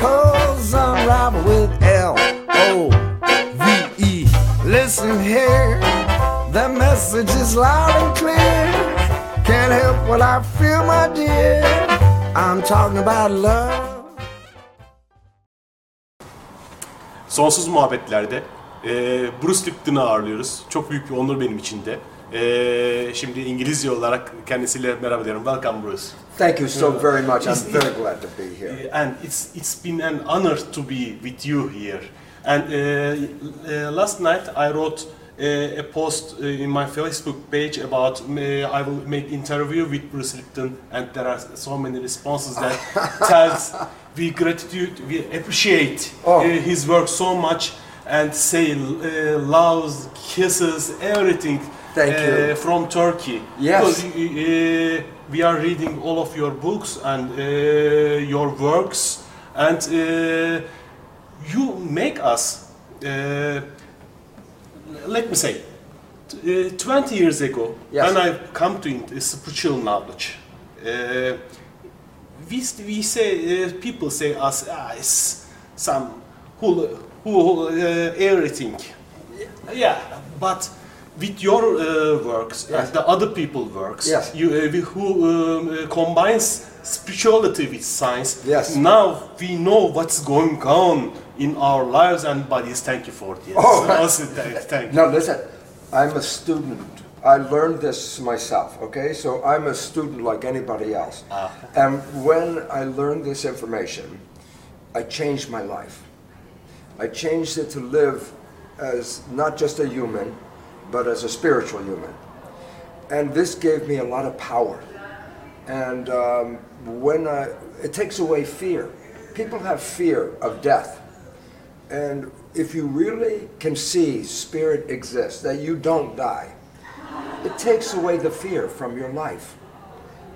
unravel with L O V E. Listen here, the message is loud and clear. Can't help what I feel, my dear. I'm talking about love. Sonsuz Muhabbetlerde e, Bruce Lipton'u ağırlıyoruz. Çok büyük bir onur benim için de. E, şimdi İngilizce olarak kendisiyle merhaba diyorum. Welcome Bruce. Thank you so very much. I'm very glad to be here. And it's it's been an honor to be with you here. And uh, uh, last night I wrote uh, a post uh, in my Facebook page about uh, I will make interview with Bruce Lipton, and there are so many responses that tells we gratitude, we appreciate Oh. uh, his work so much, and say uh, loves, kisses, everything. Thank uh, you. from Turkey. Yes. Because, uh, we are reading all of your books and uh, your works, and uh, you make us. Uh, let me say, uh, 20 years ago, Yes. when I come to spiritual knowledge, uh, we, we say uh, people say us ah, it's some who who uh, everything yeah but with your uh, works Yes. and the other people works Yes. you uh, who um, uh, combines spirituality with science Yes. now we know what's going on in our lives and bodies thank you for this Oh. Also, thank you Now listen, I'm a student. I learned this myself, okay? So I'm a student like anybody else. Ah. And when I learned this information, I changed my life. I changed it to live as not just a human, but as a spiritual human. And this gave me a lot of power. And um, when I, it takes away fear. People have fear of death. And if you really can see spirit exists, that you don't die, it takes away the fear from your life.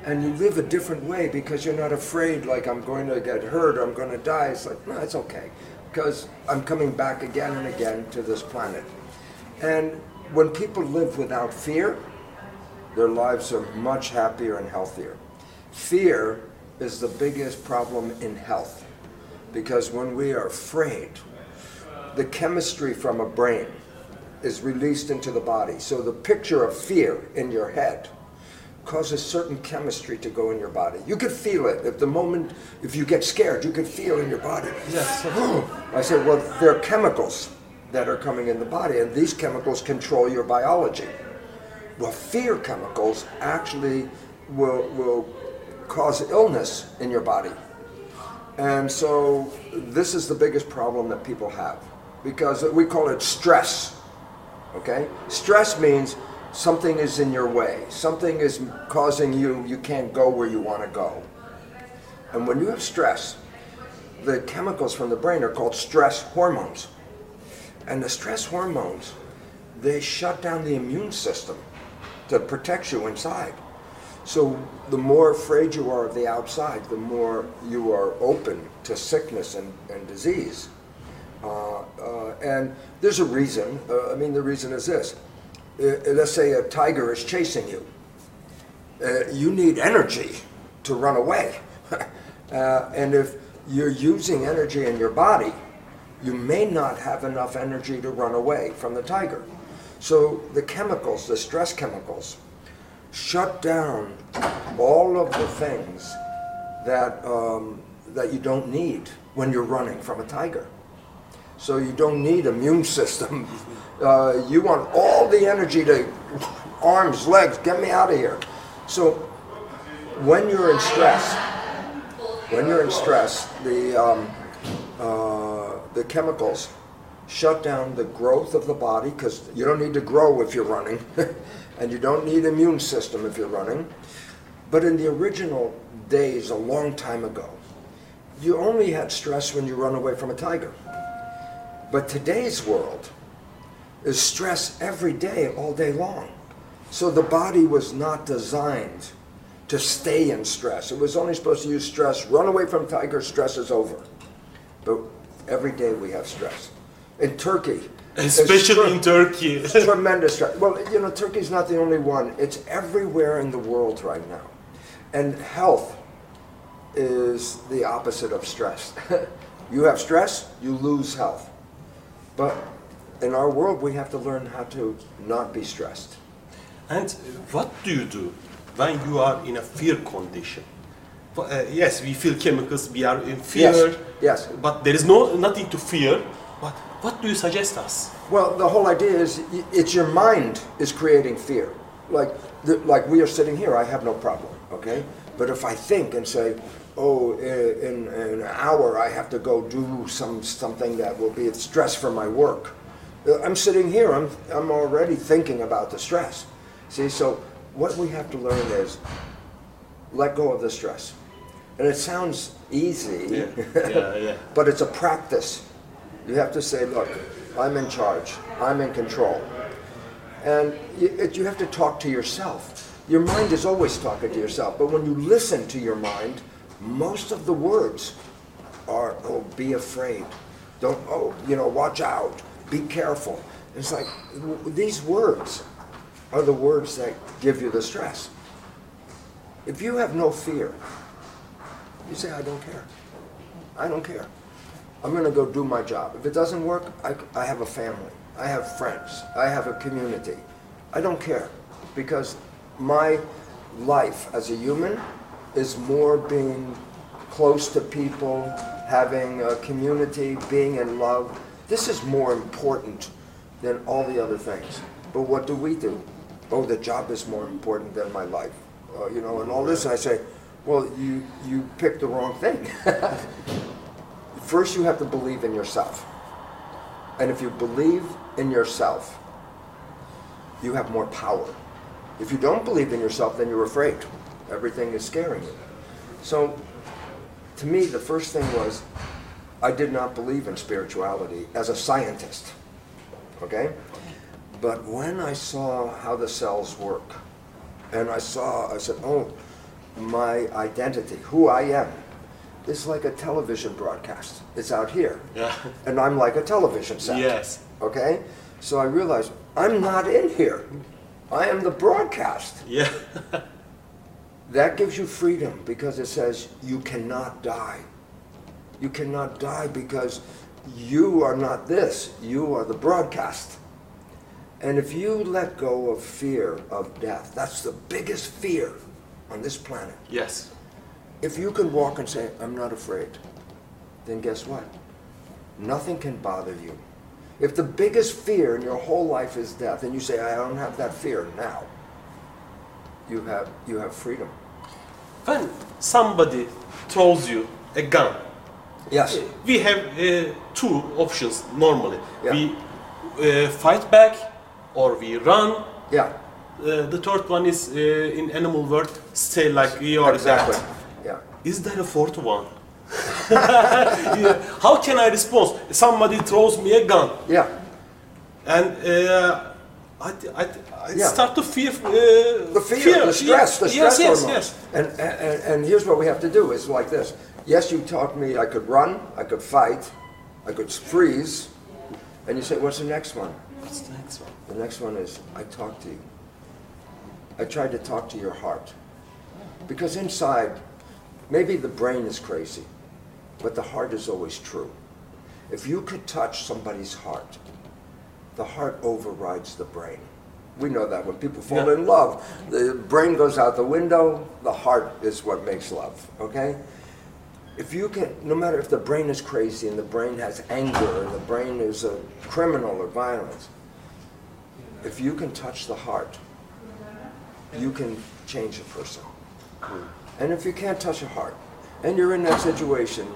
And you live a different way because you're not afraid, like I'm going to get hurt or I'm going to die. It's like, no, it's okay. Because I'm coming back again and again to this planet. And when people live without fear, their lives are much happier and healthier. Fear is the biggest problem in health because when we are afraid, the chemistry from a brain is released into the body. So the picture of fear in your head causes certain chemistry to go in your body. You could feel it at the moment if you get scared, you could feel in your body. Yes. I said, well, they're chemicals that are coming in the body, and these chemicals control your biology. Well, fear chemicals actually will, will cause illness in your body. And so this is the biggest problem that people have because we call it stress. Okay? Stress means something is in your way, something is causing you, you can't go where you want to go. And when you have stress, the chemicals from the brain are called stress hormones. And the stress hormones, they shut down the immune system to protect you inside. So the more afraid you are of the outside, the more you are open to sickness and, and disease. Uh, uh, and there's a reason. Uh, I mean, the reason is this. Uh, let's say a tiger is chasing you. Uh, you need energy to run away. uh, and if you're using energy in your body, you may not have enough energy to run away from the tiger. So the chemicals, the stress chemicals, shut down all of the things that um, that you don't need when you're running from a tiger. So you don't need immune system. Uh, you want all the energy to arms, legs, get me out of here. So when you're in stress, when you're in stress, the um, uh, the chemicals shut down the growth of the body because you don't need to grow if you're running, and you don't need immune system if you're running. But in the original days, a long time ago, you only had stress when you run away from a tiger. But today's world is stress every day, all day long. So the body was not designed to stay in stress. It was only supposed to use stress, run away from tiger, stress is over. But every day we have stress. In Turkey, Especially in Turkey. tremendous stress. Well, you know, Turkey's not the only one. It's everywhere in the world right now. And health is the opposite of stress. you have stress, you lose health. But in our world, we have to learn how to not be stressed. And what do you do when you are in a fear condition? Uh, yes, we feel chemicals, we are in fear. Yes, yes. But there is no nothing to fear. But what do you suggest us? Well, the whole idea is it's your mind is creating fear. Like, the, like we are sitting here, I have no problem, okay? But if I think and say, oh, in, in an hour I have to go do some something that will be a stress for my work, uh, I'm sitting here, I'm, I'm already thinking about the stress. See, so what we have to learn is let go of the stress. And it sounds easy. Yeah, yeah, yeah. But it's a practice. You have to say, look, I'm in charge. I'm in control. And you, it, you have to talk to yourself. Your mind is always talking to yourself. But when you listen to your mind, most of the words are, oh, be afraid. Don't, oh, you know, watch out. Be careful. It's like w- these words are the words that give you the stress. If you have no fear, you say, I don't care. I don't care. I'm going to go do my job. If it doesn't work, I, I have a family. I have friends. I have a community. I don't care because my life as a human is more being close to people, having a community, being in love. This is more important than all the other things. But what do we do? Oh, the job is more important than my life. Uh, you know, and all this. And I say, well, you, you picked the wrong thing. First, you have to believe in yourself. And if you believe in yourself, you have more power. If you don't believe in yourself, then you're afraid. Everything is scaring you. So, to me, the first thing was I did not believe in spirituality as a scientist. Okay? But when I saw how the cells work, and I saw, I said, oh, my identity, who I am, is like a television broadcast. It's out here. Yeah. And I'm like a television set. Yes. Okay? So I realized I'm not in here. I am the broadcast. Yeah. That gives you freedom because it says you cannot die. You cannot die because you are not this, you are the broadcast. And if you let go of fear of death, that's the biggest fear on this planet. yes. If you can walk and say, I'm not afraid, then guess what? Nothing can bother you. If the biggest fear in your whole life is death, and you say, I don't have that fear now, you have, you have freedom. When somebody throws you a gun, Yes. we have uh, two options normally. Yeah. We uh, fight back or we run. Yeah, Uh, the third one is uh, in animal world, stay like we are exactly. that. Yeah. Is there a fourth one? Yeah. How can I respond? Somebody throws me a gun Yeah. and uh, I, I, I Yeah. start to fear. Uh, The fear, the stress, the Yes, stress yes, hormones. yes. And, and, and here's what we have to do is like this. Yes, you taught me I could run, I could fight, I could freeze. And you say, what's the next one? What's the next one? The next one is I talk to you. I tried to talk to your heart. Because inside, maybe the brain is crazy, but the heart is always true. If you could touch somebody's heart, the heart overrides the brain. We know that when people fall Yeah. in love, the brain goes out the window, the heart is what makes love, okay? If you can, no matter if the brain is crazy and the brain has anger or the brain is a criminal or violence, if you can touch the heart, you can change a person. And if you can't touch a heart, and you're in that situation,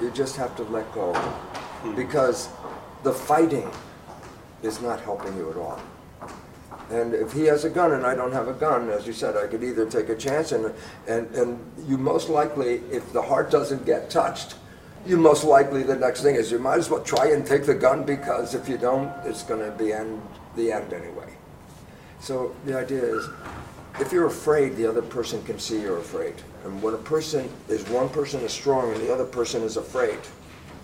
you just have to let go. Because the fighting is not helping you at all. And if he has a gun and I don't have a gun, as you said, I could either take a chance and, and, and you most likely, if the heart doesn't get touched, you most likely the next thing is you might as well try and take the gun because if you don't, it's going to be end, the end anyway. So the idea is, if you're afraid, the other person can see you're afraid. And when a person is one person is strong and the other person is afraid,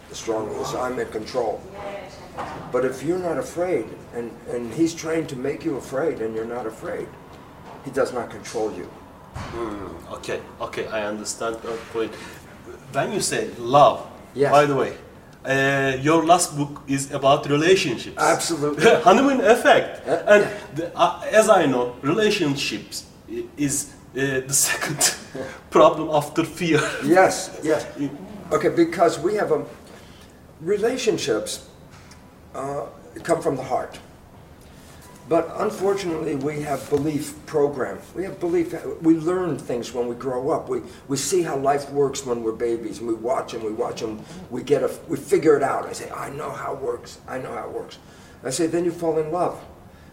the strong is I'm in control. But if you're not afraid, and, and he's trained to make you afraid, and you're not afraid, he does not control you. Hmm, okay, okay, I understand your point. When you say love, Yes. by the way, uh, your last book is about relationships. Absolutely. Honeymoon effect. And the, uh, as I know, relationships is uh, the second problem after fear. Yes, yes. Okay, because we have a relationships uh, come from the heart. But unfortunately, we have belief program. We have belief. We learn things when we grow up. We, we see how life works when we're babies, and we watch and we watch and we get a we figure it out. I say, I know how it works. I know how it works. I say, then you fall in love.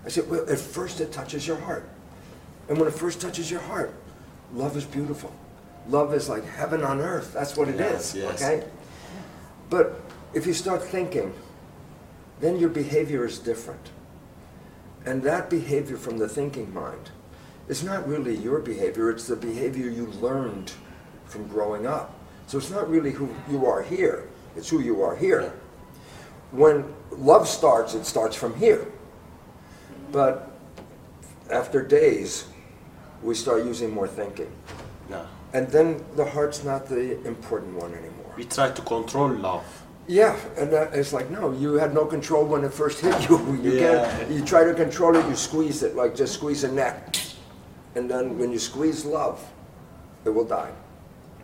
I say, well, at first it touches your heart, and when it first touches your heart, love is beautiful. Love is like heaven on earth. That's what it is. Yes, yes. Okay. But if you start thinking, then your behavior is different. And that behavior from the thinking mind is not really your behavior, it's the behavior you learned from growing up. So it's not really who you are here, it's who you are here. When love starts, it starts from here. But after days, we start using more thinking. No. And then the heart's not the important one anymore. We try to control love. Yeah, and that, it's like no, you had no control when it first hit you. You Yeah. get, you try to control it, you squeeze it like just squeeze a neck, and then when you squeeze love, it will die.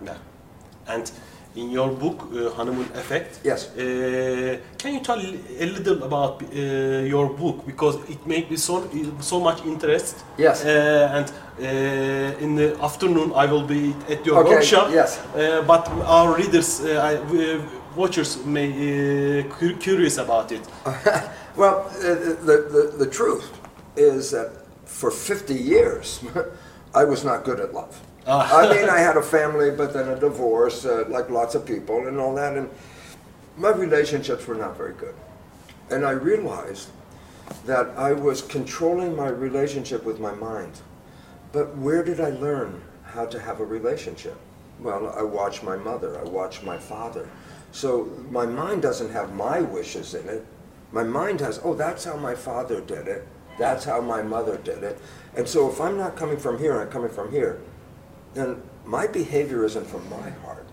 No. And in your book, uh, Honeymoon Effect, Yes. uh, can you tell a little about uh, your book because it made me so so much interest. Yes. Uh, and uh, in the afternoon, I will be at your Okay, workshop. yes. Uh, but our readers, uh, I, uh, watchers, may uh, curious about it. Well, uh, the, the, the truth is that for 50 years, I was not good at love. Ah. I mean, I had a family, but then a divorce, uh, like lots of people, and all that, and my relationships were not very good. And I realized that I was controlling my relationship with my mind. But where did I learn how to have a relationship? Well, I watched my mother, I watched my father. So my mind doesn't have my wishes in it. My mind has, oh, that's how my father did it. That's how my mother did it. And so if I'm not coming from here, I'm coming from here, then my behavior isn't from my heart.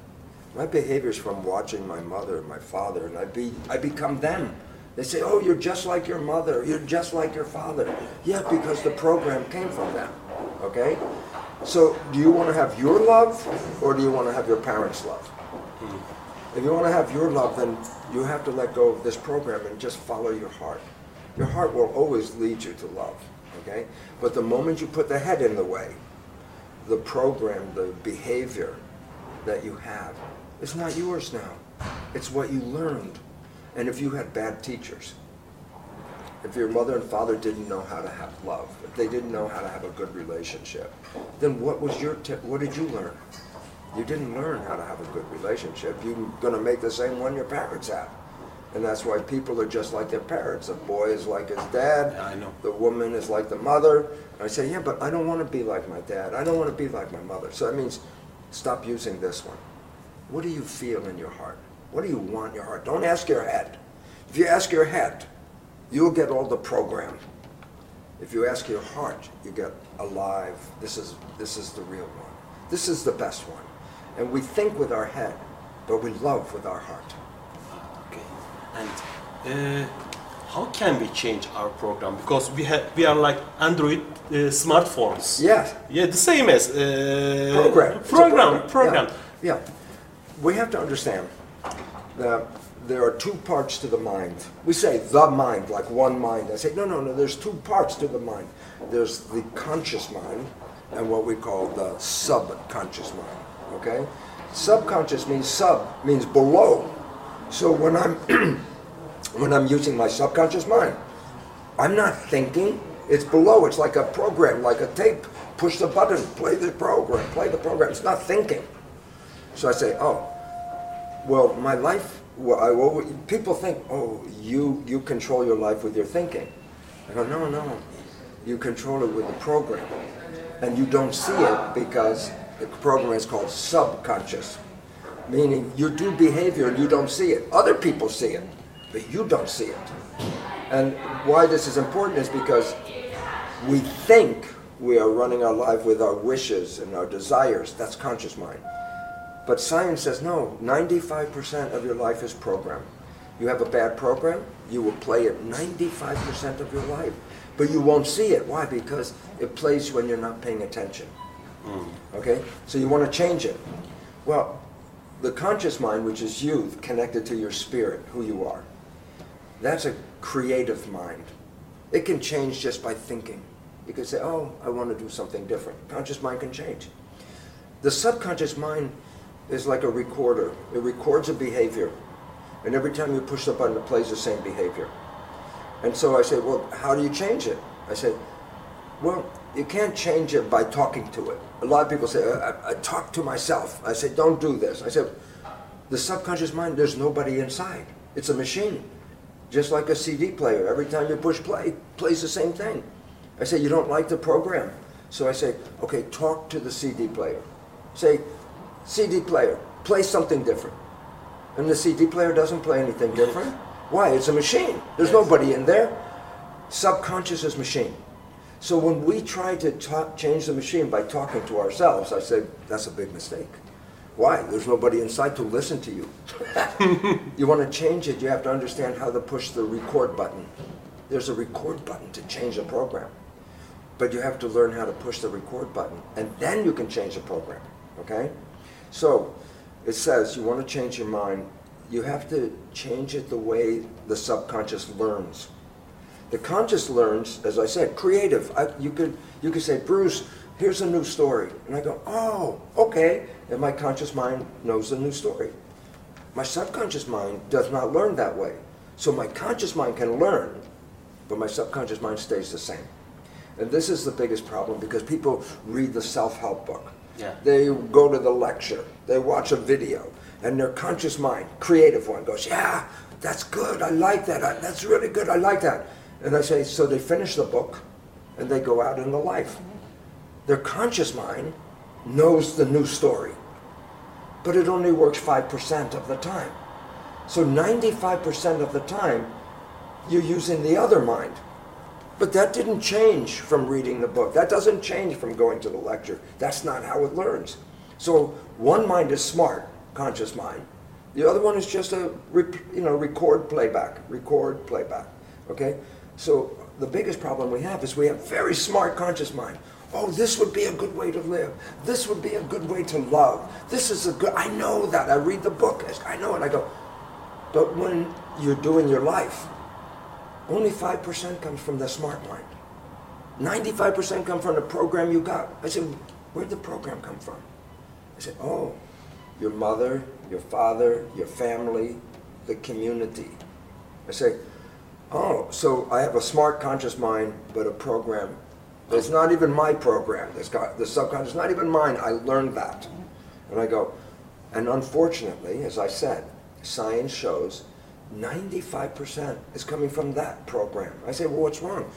My behavior is from watching my mother and my father, and I be I become them. They say, "Oh, you're just like your mother. You're just like your father." Yeah, because the program came from them. Okay. So, do you want to have your love, or do you want to have your parents' love? Hmm. If you want to have your love, then you have to let go of this program and just follow your heart. Your heart will always lead you to love. Okay. But the moment you put the head in the way, the program, the behavior that you have, it's not yours now. It's what you learned. And if you had bad teachers, if your mother and father didn't know how to have love, if they didn't know how to have a good relationship, then what was your what did you learn? You didn't learn how to have a good relationship. You're going to make the same one your parents have. And that's why people are just like their parents. The boy is like his dad. I know. The woman is like the mother. And I say, yeah, but I don't want to be like my dad. I don't want to be like my mother. So that means stop using this one. What do you feel in your heart? What do you want in your heart? Don't ask your head. If you ask your head, you'll get all the program. If you ask your heart, you get alive. This is this is the real one. This is the best one. And we think with our head, but we love with our heart. Okay. And uh, how can we change our program? Because we have we are like Android uh, smartphones. Yes. Yeah, the same as uh, program. A Program. Program. Yeah. yeah. We have to understand that there are two parts to the mind. We say the mind, like one mind. I say, no, no, no, there's two parts to the mind. There's the conscious mind and what we call the subconscious mind. Okay? Subconscious means sub, means below. So when I'm when I'm using my subconscious mind, I'm not thinking, It's below. It's like a program, like a tape. Push the button, play the program, play the program. It's not thinking. So I say, oh, well, my life. Well, I, well, people think, oh, you you control your life with your thinking. I go, no, no, you control it with the program, and you don't see it because the program is called subconscious, meaning you do behavior and you don't see it. Other people see it, but you don't see it. And why this is important is because we think we are running our life with our wishes and our desires. That's conscious mind. But science says no, 95% of your life is program. You have a bad program, you will play it 95% of your life. But you won't see it. Why? Because it plays when you're not paying attention. Mm. Okay? So you want to change it. Well, the conscious mind, which is you, connected to your spirit, who you are, that's a creative mind. It can change just by thinking. You can say, oh, I want to do something different. Conscious mind can change. The subconscious mind is like a recorder. It records a behavior. And every time you push the button, it plays the same behavior. And so I say, well, how do you change it? I said, well, you can't change it by talking to it. A lot of people say, I, I talk to myself. I say, don't do this. I said, the subconscious mind, there's nobody inside. It's a machine. Just like a CD player. Every time you push play, it plays the same thing. I say, you don't like the program. So I say, okay, talk to the CD player. Say, CD player, play something different. And the CD player doesn't play anything different. Why? It's a machine. There's nobody in there. Subconscious is machine. So when we try to talk, change the machine by talking to ourselves, I say that's a big mistake. Why? There's nobody inside to listen to you. you want to change it, you have to understand how to push the record button. There's a record button to change the program. But you have to learn how to push the record button, and then you can change the program. Okay? So it says you want to change your mind, you have to change it the way the subconscious learns. The conscious learns, as I said, creative. I, you could you could say, Bruce, here's a new story, and I go, oh, okay, and my conscious mind knows the new story. My subconscious mind does not learn that way. So my conscious mind can learn, but my subconscious mind stays the same. And this is the biggest problem because people read the self-help book. Yeah. They go to the lecture, they watch a video, and their conscious mind, creative one, goes, yeah, that's good, I like that, I, that's really good, I like that. And I say, so they finish the book, and they go out into life. Their conscious mind knows the new story, but it only works 5% of the time. So 95% of the time, you're using the other mind. But that didn't change from reading the book. That doesn't change from going to the lecture. That's not how it learns. So one mind is smart, conscious mind. The other one is just a you know record playback, record playback. Okay? So the biggest problem we have is we have very smart conscious mind. Oh, this would be a good way to live. This would be a good way to love. This is a good I know that. I read the book. I know it. I go, but when you're doing your life, only 5% comes from the smart mind. 95% come from the program you got. I said, where'd the program come from? I said, oh, your mother, your father, your family, the community. I say, oh, so I have a smart conscious mind, but a program. It's not even my program. This guy, the subconscious, not even mine. I learned that. And I go, and unfortunately, as I said, science shows 95% is coming from that program. I say, well, what's wrong?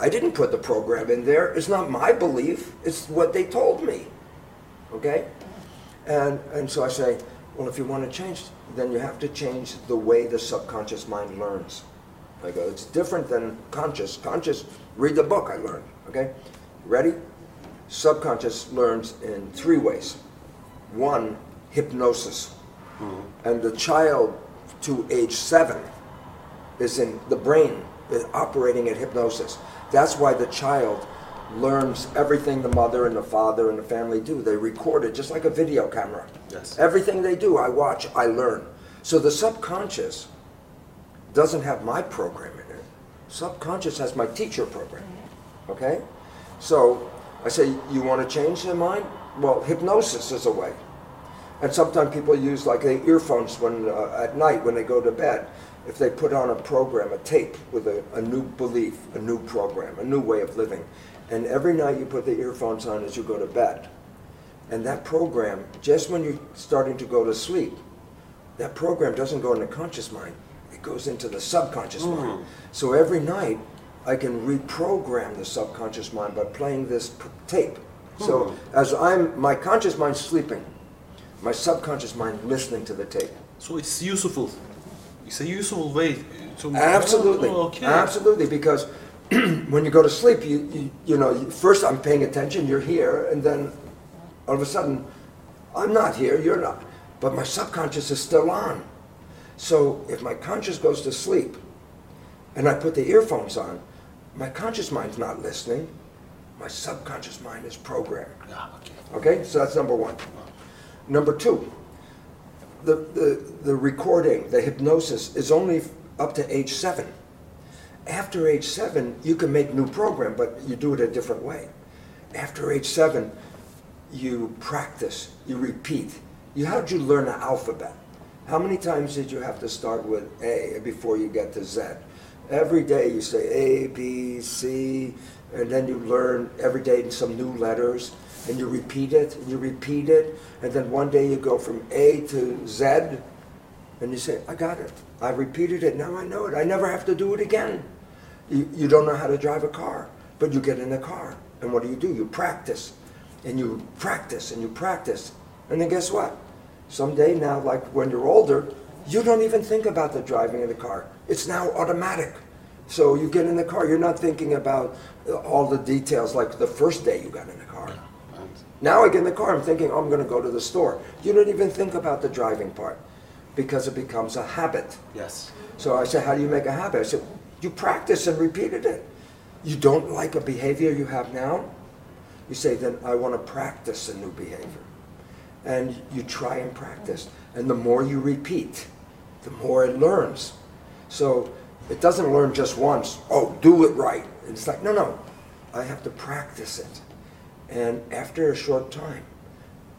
I didn't put the program in there. It's not my belief. It's what they told me. Okay? And, and so I say, well, if you want to change, then you have to change the way the subconscious mind learns. I go, it's different than conscious. Conscious, read the book I learned. Okay? Ready? Subconscious learns in three ways. One, hypnosis. Mm-hmm. And the child to age seven is in the brain is operating at hypnosis. That's why the child learns everything the mother and the father and the family do. They record it just like a video camera. Yes. Everything they do, I watch, I learn. So the subconscious doesn't have my program in it. Subconscious has my teacher program. Okay? So I say, you want to change their mind? Well, hypnosis is a way. And sometimes people use like the earphones when uh, at night when they go to bed. If they put on a program, a tape with a, a new belief, a new program, a new way of living, and every night you put the earphones on as you go to bed, and that program, just when you're starting to go to sleep, that program doesn't go in the conscious mind. It goes into the subconscious mind. Mm. So every night, I can reprogram the subconscious mind by playing this p- tape. So mm. as I'm, my conscious mind sleeping, my subconscious mind listening to the tape. So it's useful. It's a useful way to. Absolutely, Oh, okay. absolutely. Because when you go to sleep, you, you you know first I'm paying attention. You're here, and then all of a sudden, I'm not here. You're not, but my subconscious is still on. So if my conscious goes to sleep, and I put the earphones on, my conscious mind's not listening. My subconscious mind is programmed. Ah, okay. Okay, so that's number one. Number two, the, the, the recording, the hypnosis is only up to age seven. After age seven, you can make new program, but you do it a different way. After age seven, you practice, you repeat. You how'd you learn the alphabet? How many times did you have to start with A before you get to Z? Every day you say A, B, C, and then you learn every day some new letters, and you repeat it, and you repeat it, and then one day you go from A to Z, and you say, I got it. I repeated it, now I know it. I never have to do it again. You, you don't know how to drive a car, but you get in a car. And what do you do? You practice. And you practice and you practice. And then guess what? Someday now, like when you're older, you don't even think about the driving of the car. It's now automatic. So you get in the car, you're not thinking about uh, all the details like the first day you got in the car. Now I get in the car, I'm thinking, oh, I'm going to go to the store. You don't even think about the driving part because it becomes a habit. yes. So I said, How do you make a habit? I said, You practice and repeated it. You don't like a behavior you have now? You say, Then I want to practice a new behavior. And you try and practice. And the more you repeat, the more it learns. So it doesn't learn just once, oh, do it right. It's like, no, no, I have to practice it. And after a short time,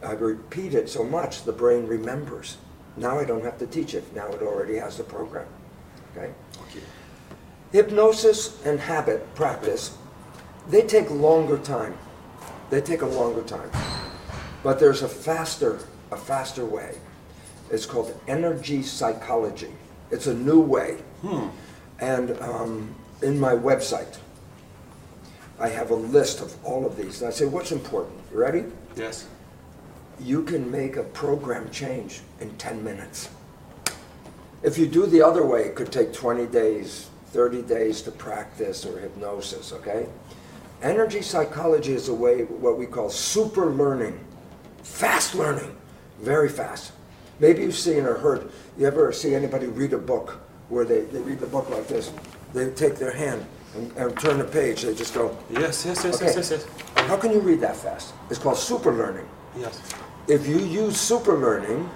I repeat it so much, the brain remembers. Now I don't have to teach it. Now it already has the program. Okay? Okay. Hypnosis and habit practice, they take longer time. They take a longer time. But there's a faster, a faster way. It's called energy psychology. It's a new way. And um, in my website, I have a list of all of these. And I say, what's important? You ready? Yes. you can make a program change in 10 minutes. If you do the other way, it could take 20 days, 30 days to practice or hypnosis, okay? Energy psychology is a way, what we call super learning, fast learning, very fast. Maybe you've seen or heard, you ever see anybody read a book where they, they read the book like this? They take their hand and, and turn the page, they just go, Yes, yes, yes, Okay. yes, yes, yes. how can you read that fast? It's called super learning. Yes. If you use super learning,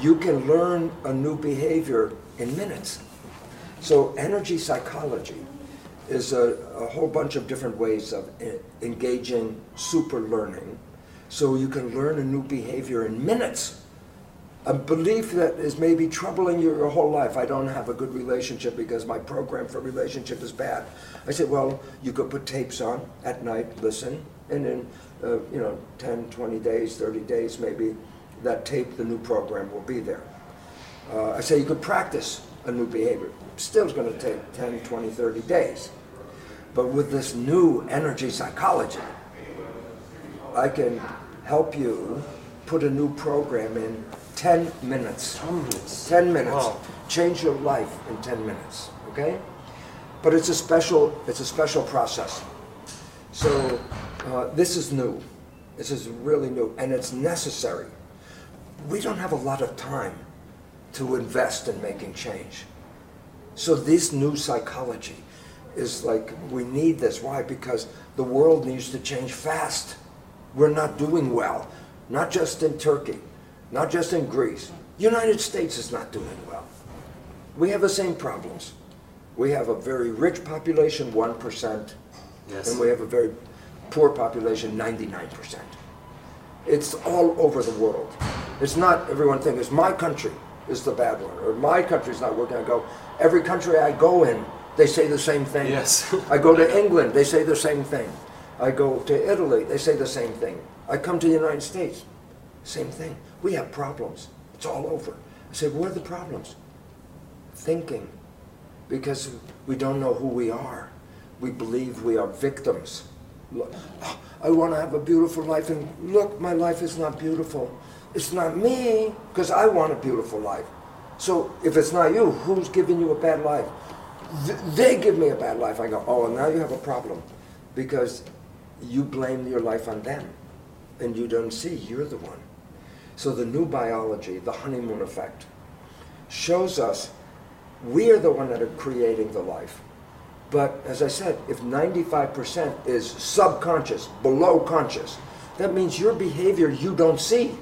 you can learn a new behavior in minutes. So, energy psychology is a, a whole bunch of different ways of engaging super learning. So, you can learn a new behavior in minutes. A belief that is maybe troubling you your whole life. I don't have a good relationship because my program for relationship is bad. I said, well, you could put tapes on at night, listen, and in, uh, you know, 10, 20 days, 30 days maybe, that tape, the new program will be there. Uh, I say you could practice a new behavior. Still it's going to take 10, 20, 30 days. But with this new energy psychology, I can help you put a new program in 10 minutes. 10 minutes. 10 minutes. Wow. Change your life in 10 minutes, okay? But it's a special, it's a special process. So uh, this is new. This is really new, and it's necessary. We don't have a lot of time to invest in making change. So this new psychology is like we need this. Why? Because the world needs to change fast. We're not doing well, not just in Turkey, not just in Greece. United States is not doing well. We have the same problems. We have a very rich population, 1%, Yes. and we have a very poor population, 99%. It's all over the world. It's not everyone thinks it's my country is the bad one, or my country's not working. I go, every country I go in, they say the same thing. Yes. I go to England, they say the same thing. I go to Italy, they say the same thing. I come to the United States, same thing. We have problems. It's all over. I say, what are the problems? Thinking. Because we don't know who we are. We believe we are victims. Look, "Oh, I want to have a beautiful life, and look, my life is not beautiful. It's not me, because I want a beautiful life. So if it's not you, who's giving you a bad life? Th- They give me a bad life. I go, oh, now you have a problem, because you blame your life on them, and you don't see you're the one. So the new biology, the honeymoon effect, shows us we are the one that are creating the life. But as I said, if 95% is subconscious, below conscious, that means your behavior you don't see.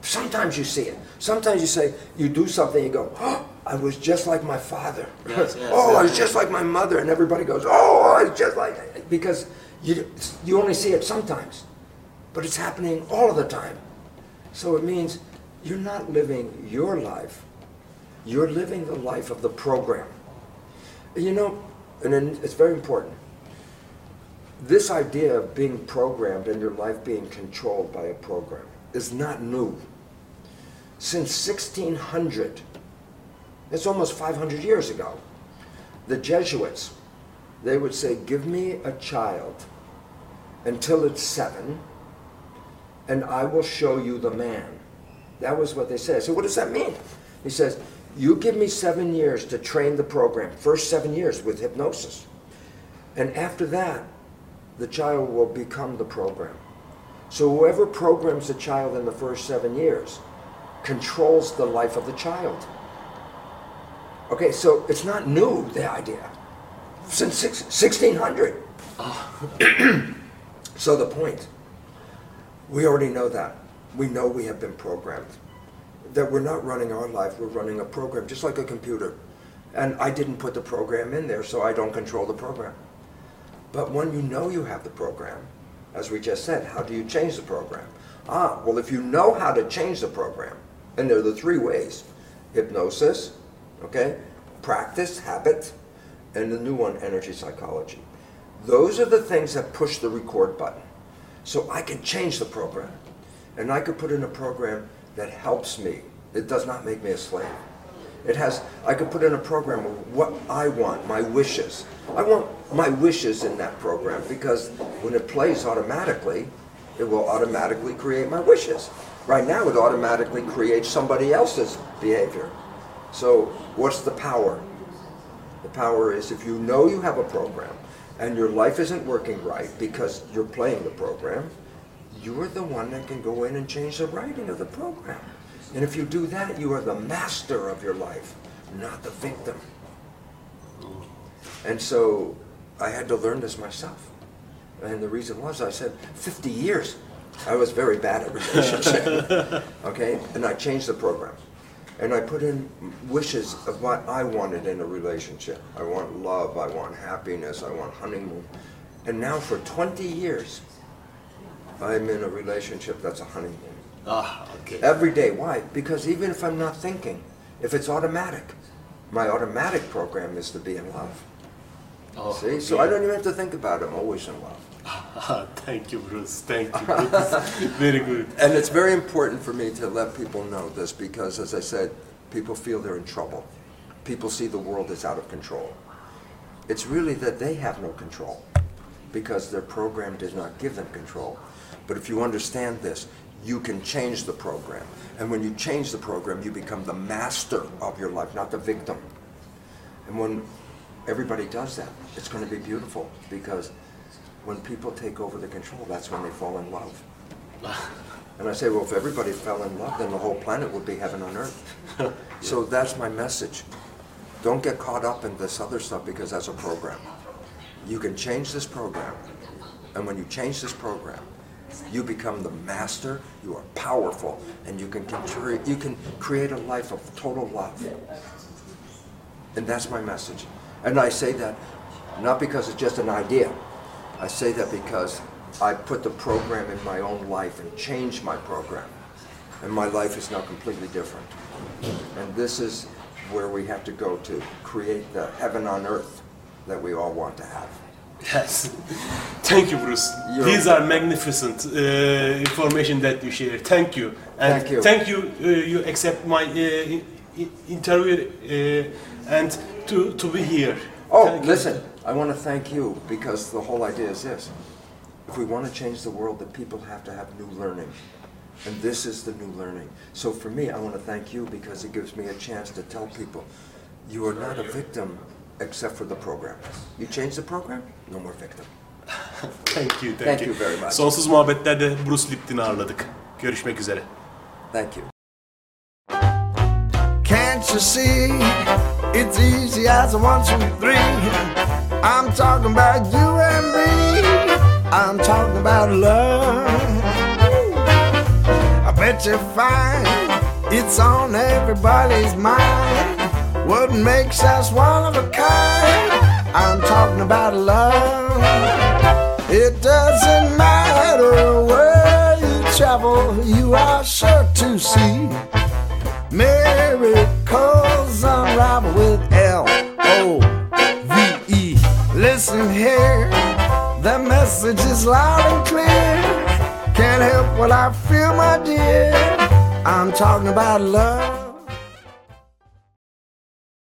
Sometimes you see it. Sometimes you say, you do something, you go, oh, I was just like my father. Yes, yes, oh, I was yes. just like my mother. And everybody goes, oh, I was just like, because you, you only see it sometimes. But it's happening all of the time. So it means you're not living your life. You're living the life of the program. You know, and it's very important. This idea of being programmed and your life being controlled by a program is not new. Since 1600, that's almost 500 years ago, the Jesuits, they would say, give me a child until it's seven, and I will show you the man. That was what they said. So what does that mean? He says, you give me seven years to train the program, first seven years with hypnosis. And after that, the child will become the program. So whoever programs the child in the first seven years controls the life of the child. Okay, so it's not new, the idea. Since six, 1600. so the point, we already know that. We know we have been programmed. That we're not running our life, we're running a program, just like a computer. And I didn't put the program in there, so I don't control the program. But when you know you have the program, as we just said, how do you change the program? Ah, well, if you know how to change the program, and there are the three ways hypnosis, okay, practice, habit, and the new one, energy psychology. Those are the things that push the record button. So I can change the program. And I could put in a program that helps me. It does not make me a slave. It has, I could put in a program of what I want, my wishes. I want my wishes in that program because when it plays automatically, it will automatically create my wishes. Right now, it automatically creates somebody else's behavior. So, what's the power? The power is if you know you have a program and your life isn't working right because you're playing the program, you're the one that can go in and change the writing of the program. And if you do that, you are the master of your life, not the victim. And so I had to learn this myself. And the reason was I said, 50 years. I was very bad at relationship. okay? And I changed the program. And I put in wishes of what I wanted in a relationship. I want love, I want happiness, I want honeymoon. And now for 20 years, I'm in a relationship that's a honeymoon. Ah, okay. Every day. Why? Because even if I'm not thinking, if it's automatic, my automatic program is to be in love. Oh, See? So. I don't even have to think about it. I'm always in love. Thank you, Bruce. Thank you. Bruce. Very good. And it's very important for me to let people know this because, as I said, people feel they're in trouble. People see the world is out of control. It's really that they have no control because their program does not give them control. But if you understand this, you can change the program. And when you change the program, you become the master of your life, not the victim. And when everybody does that, it's going to be beautiful because when people take over the control, that's when they fall in love. Ah. And I say, well, if everybody fell in love, then the whole planet would be heaven on earth. So that's my message. Don't get caught up in this other stuff because that's a program. You can change this program. And when you change this program, you become the master, you are powerful, and you can, you can create a life of total love. And that's my message. And I say that not because it's just an idea. I say that because I put the program in my own life and changed my program. and my life is now completely different. And this is where we have to go to create the heaven on earth that we all want to have. Yes. Thank you, Bruce. You're- These are magnificent uh, information that you share. Thank you. And Thank you. Thank you. Uh, you accept my uh, interview uh, and to, to be here. Oh, Thank you. Listen, I want to thank you because the whole idea is this. If we want to change the world, the people have to have new learning. And this is the new learning. So for me, I want to thank you because it gives me a chance to tell people you are not a victim except for the program. You change the program, no more victim. Thank you. Thank, Thank you very much. Sonsuz muhabbetlerde Bruce Lipton'u ağırladık. Görüşmek üzere. Thank you. Can't you see? It's easy as a one, two, three. I'm talking about you and me. I'm talking about love. I bet you find it's on everybody's mind. What makes us one of a kind? I'm talking about love. It doesn't matter where you travel, you are sure to see miracles unravel with L O. Listen here, the message is loud and clear. Can't help what I feel, my dear. I'm talking about love.